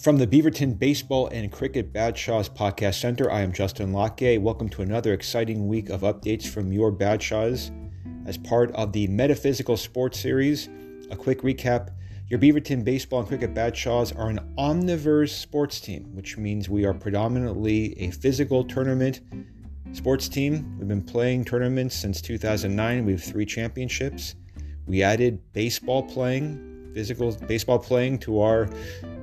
From the Beaverton Baseball and Cricket Badshahs Podcast Center, I am Justin Locke. Welcome to another exciting week of updates from your Badshahs. As part of the Metaphysical Sports Series, a quick recap your Beaverton Baseball and Cricket Badshahs are an omniverse sports team, which means we are predominantly a physical tournament sports team. We've been playing tournaments since 2009. We have three championships. We added baseball playing, physical baseball playing to our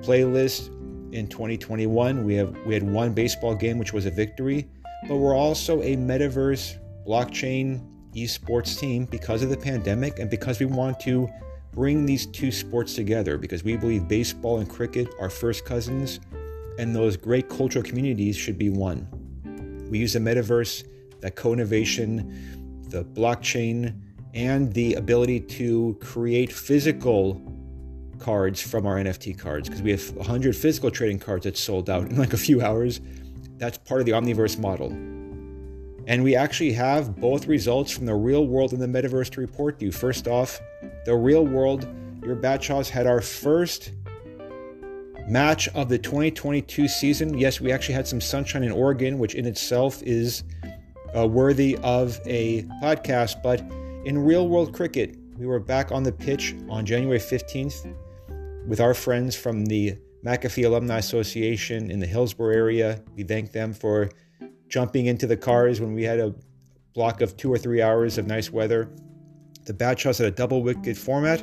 playlist in 2021. We have we had one baseball game which was a victory, but we're also a metaverse blockchain esports team because of the pandemic and because we want to bring these two sports together because we believe baseball and cricket are first cousins and those great cultural communities should be one. We use the metaverse, that co-innovation, the blockchain, and the ability to create physical cards from our NFT cards because we have 100 physical trading cards that sold out in like a few hours. That's part of the Omniverse model. And we actually have both results from the real world and the metaverse to report to you. First off, the real world, your Badshahs had our first match of the 2022 season. Yes, we actually had some sunshine in Oregon, which in itself is uh, worthy of a podcast. But in real world cricket, we were back on the pitch on January 15th with our friends from the McAfee Alumni Association in the Hillsboro area. We thank them for jumping into the cars when we had a block of two or three hours of nice weather. The Badshahs had a double wicket format,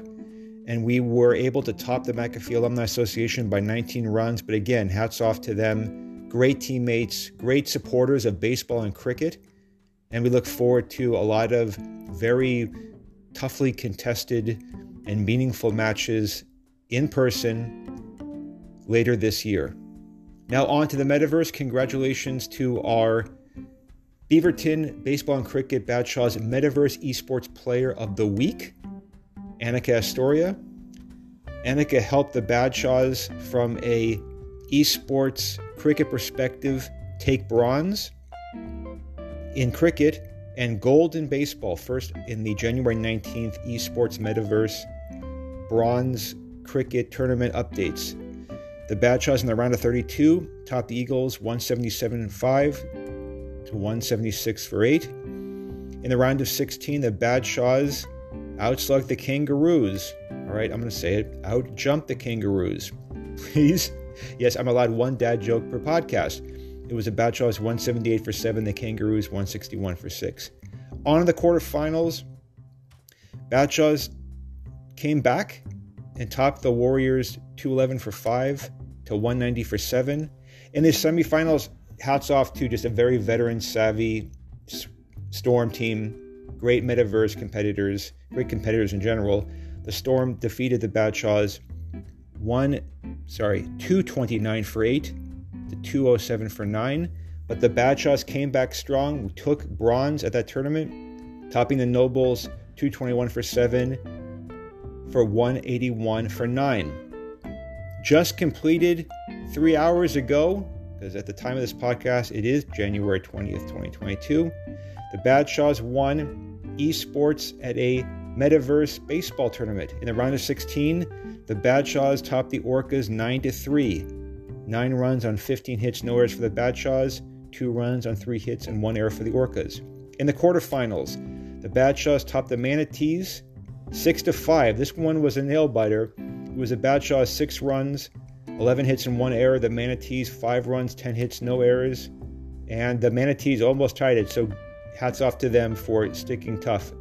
and we were able to top the McAfee Alumni Association by 19 runs. But again, hats off to them. Great teammates, great supporters of baseball and cricket. And we look forward to a lot of very toughly contested and meaningful matches in person later this year. Now, on to the metaverse. Congratulations to our Beaverton Baseball and Cricket Badshahs Metaverse Esports Player of the Week, Annika Astoria. Annika helped the Badshahs from a esports cricket perspective take bronze in cricket and gold in baseball, first in the January 19th Esports Metaverse bronze cricket tournament updates. The Badshahs in the round of 32 topped the Eagles 177 5 to 176 for 8. In the round of 16, the Badshahs outslugged the Kangaroos. All right, I'm going to say it outjumped the Kangaroos. Please. Yes, I'm allowed one dad joke per podcast. It was the Badshahs 178 for 7, the Kangaroos 161 for 6. On to the quarterfinals. Badshahs came back and topped the Warriors 211 for 5 to 190 for 7. In the semifinals, hats off to just a very veteran savvy Storm team, great metaverse competitors, great competitors in general. The Storm defeated the Badshahs 1 sorry, 229 for 8 to 207 for 9, but the Badshahs came back strong. Took bronze at that tournament, topping the Nobles 221 for 7 for 181 for 9. Just completed three hours ago, because at the time of this podcast, it is January 20th, 2022. The Badshahs won esports at a metaverse baseball tournament. In the round of 16, the Badshahs topped the Orcas 9 to 3. Nine runs on 15 hits, no errors for the Badshahs, two runs on three hits, and one error for the Orcas. In the quarterfinals, the Badshahs topped the Manatees Six to five. This one was a nail biter. It was a Badshah six runs, 11 hits and one error. The Manatees five runs, 10 hits, no errors. And the Manatees almost tied it. So hats off to them for sticking tough.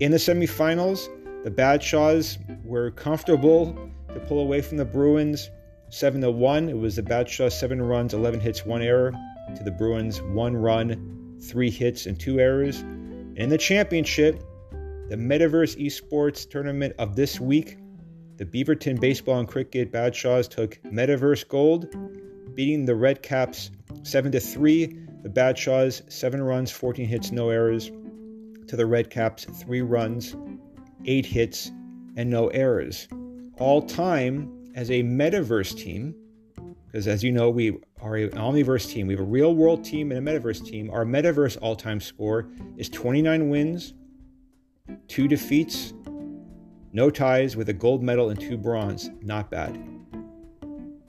In the semifinals, the Badshahs were comfortable to pull away from the Bruins 7 to 1. It was the Badshahs 7 runs, 11 hits, 1 error to the Bruins 1 run, 3 hits, and 2 errors. In the championship, the Metaverse Esports tournament of this week, the Beaverton Baseball and Cricket Badshahs took Metaverse Gold, beating the Red Caps 7 to 3. The Badshahs 7 runs, 14 hits, no errors to the Red Caps 3 runs, 8 hits and no errors. All time as a Metaverse team, because as you know, we are an Omniverse team. We have a real world team and a Metaverse team. Our Metaverse all time score is 29 wins, two defeats, no ties with a gold medal and two bronze. Not bad.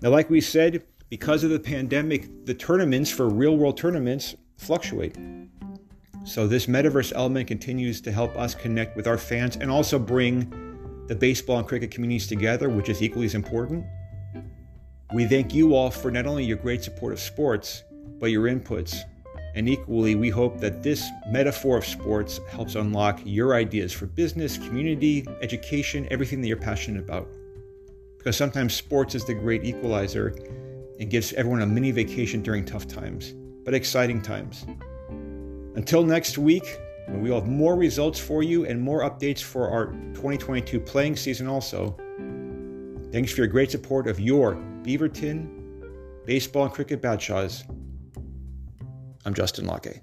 Now, like we said, because of the pandemic, the tournaments for real world tournaments fluctuate. So, this metaverse element continues to help us connect with our fans and also bring the baseball and cricket communities together, which is equally as important. We thank you all for not only your great support of sports, but your inputs. And equally, we hope that this metaphor of sports helps unlock your ideas for business, community, education, everything that you're passionate about. Because sometimes sports is the great equalizer and gives everyone a mini vacation during tough times, but exciting times. Until next week, when we will have more results for you and more updates for our 2022 playing season also. Thanks for your great support of your Beaverton baseball and cricket Badshahs. I'm Justin Locke.